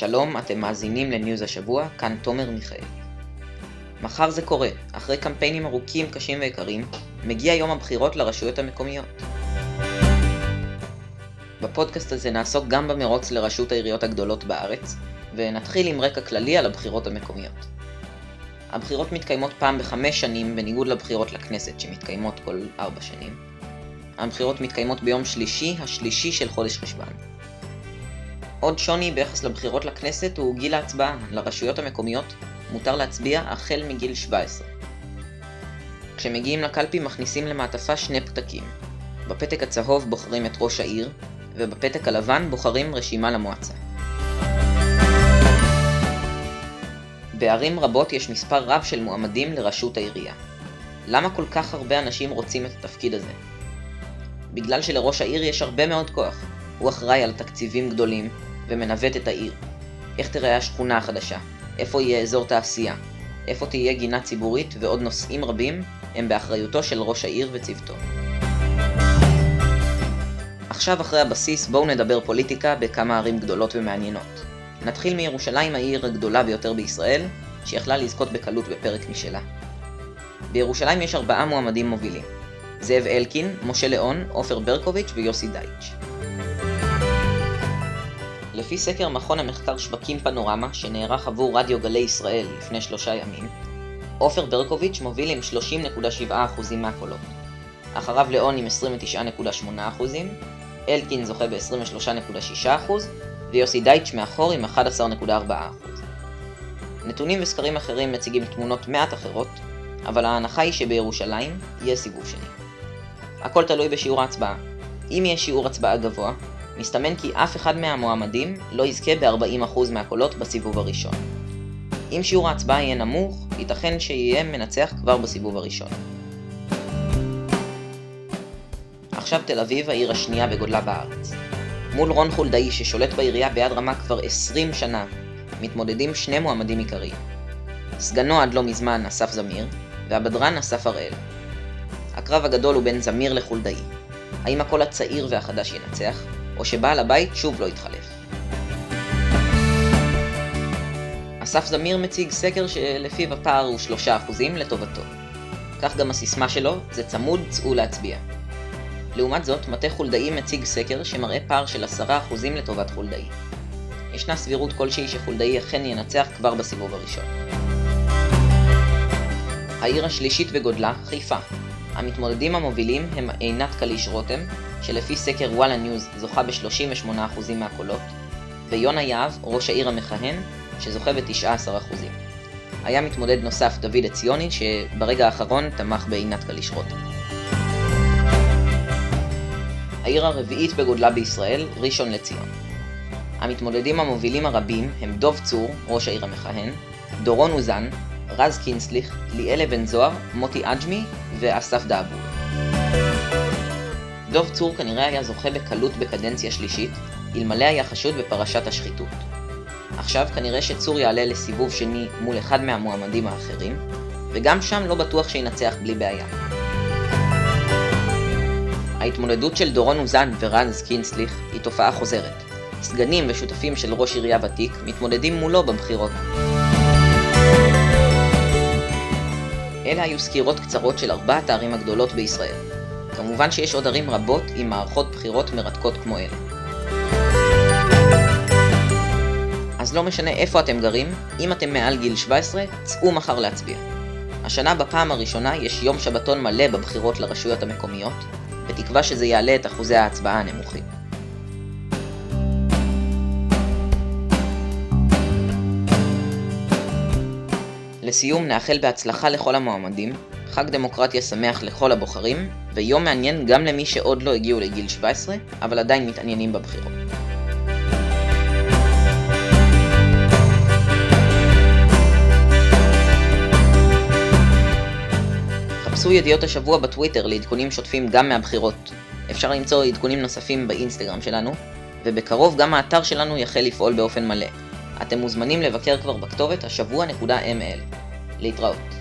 שלום, אתם מאזינים לניוז השבוע, כאן תומר מיכאל. מחר זה קורה, אחרי קמפיינים ארוכים, קשים ויקרים, מגיע יום הבחירות לרשויות המקומיות. בפודקאסט הזה נעסוק גם במרוץ לראשות העיריות הגדולות בארץ, ונתחיל עם רקע כללי על הבחירות המקומיות. הבחירות מתקיימות פעם בחמש שנים, בניגוד לבחירות לכנסת שמתקיימות כל ארבע שנים. הבחירות מתקיימות ביום שלישי, השלישי של חודש חשוון. עוד שוני ביחס לבחירות לכנסת הוא גיל ההצבעה. לרשויות המקומיות מותר להצביע החל מגיל 17. כשמגיעים לקלפי מכניסים למעטפה שני פתקים. בפתק הצהוב בוחרים את ראש העיר, ובפתק הלבן בוחרים רשימה למועצה. בערים רבות יש מספר רב של מועמדים לראשות העירייה. למה כל כך הרבה אנשים רוצים את התפקיד הזה? בגלל שלראש העיר יש הרבה מאוד כוח. הוא אחראי על תקציבים גדולים, ומנווט את העיר. איך תראה השכונה החדשה? איפה יהיה אזור תעשייה? איפה תהיה גינה ציבורית ועוד נושאים רבים הם באחריותו של ראש העיר וצוותו. עכשיו אחרי הבסיס בואו נדבר פוליטיקה בכמה ערים גדולות ומעניינות. נתחיל מירושלים העיר הגדולה ביותר בישראל, שיכלה לזכות בקלות בפרק משלה. בירושלים יש ארבעה מועמדים מובילים זאב אלקין, משה ליאון, עופר ברקוביץ' ויוסי דייטש. לפי סקר מכון המחקר שווקים פנורמה, שנערך עבור רדיו גלי ישראל לפני שלושה ימים, עופר ברקוביץ' מוביל עם 30.7% מהקולות. אחריו ליאון עם 29.8%, אלקין זוכה ב-23.6% ויוסי דייטש מאחור עם 11.4%. נתונים וסקרים אחרים מציגים תמונות מעט אחרות, אבל ההנחה היא שבירושלים יהיה סיבוב שני. הכל תלוי בשיעור ההצבעה. אם יהיה שיעור הצבעה גבוה, מסתמן כי אף אחד מהמועמדים לא יזכה ב-40% מהקולות בסיבוב הראשון. אם שיעור ההצבעה יהיה נמוך, ייתכן שיהיה מנצח כבר בסיבוב הראשון. עכשיו תל אביב, העיר השנייה בגודלה בארץ. מול רון חולדאי ששולט בעירייה ביד רמה כבר 20 שנה, מתמודדים שני מועמדים עיקריים. סגנו עד לא מזמן אסף זמיר, והבדרן אסף הראל. הקרב הגדול הוא בין זמיר לחולדאי. האם הקול הצעיר והחדש ינצח, או שבעל הבית שוב לא יתחלף. אסף זמיר מציג סקר שלפיו הפער הוא 3% לטובתו. כך גם הסיסמה שלו, זה צמוד, צאו להצביע. לעומת זאת, מטה חולדאי מציג סקר שמראה פער של 10% לטובת חולדאי. ישנה סבירות כלשהי שחולדאי אכן ינצח כבר בסיבוב הראשון. העיר השלישית בגודלה, חיפה. המתמודדים המובילים הם עינת קליש רותם, שלפי סקר וואלה ניוז זוכה ב-38% מהקולות, ויונה יהב, ראש העיר המכהן, שזוכה ב-19%. היה מתמודד נוסף דוד עציוני, שברגע האחרון תמך בעינת קלישרות. העיר הרביעית בגודלה בישראל, ראשון לציון. המתמודדים המובילים הרבים הם דוב צור, ראש העיר המכהן, דורון אוזן, רז קינסליך, ליאל אבן זוהר, מוטי אג'מי ואסף דאבול. דוב צור כנראה היה זוכה בקלות בקדנציה שלישית, אלמלא היה חשוד בפרשת השחיתות. עכשיו כנראה שצור יעלה לסיבוב שני מול אחד מהמועמדים האחרים, וגם שם לא בטוח שינצח בלי בעיה. ההתמודדות של דורון אוזן ורז קינסליך היא תופעה חוזרת. סגנים ושותפים של ראש עירייה ותיק מתמודדים מולו בבחירות. אלה היו סקירות קצרות של ארבעת הערים הגדולות בישראל. כמובן שיש עוד ערים רבות עם מערכות בחירות מרתקות כמו אלה. אז לא משנה איפה אתם גרים, אם אתם מעל גיל 17, צאו מחר להצביע. השנה בפעם הראשונה יש יום שבתון מלא בבחירות לרשויות המקומיות, בתקווה שזה יעלה את אחוזי ההצבעה הנמוכים. לסיום נאחל בהצלחה לכל המועמדים, חג דמוקרטיה שמח לכל הבוחרים, ויום מעניין גם למי שעוד לא הגיעו לגיל 17, אבל עדיין מתעניינים בבחירות. חפשו ידיעות השבוע בטוויטר לעדכונים שוטפים גם מהבחירות. אפשר למצוא עדכונים נוספים באינסטגרם שלנו, ובקרוב גם האתר שלנו יחל לפעול באופן מלא. אתם מוזמנים לבקר כבר בכתובת השבוע.ml. להתראות.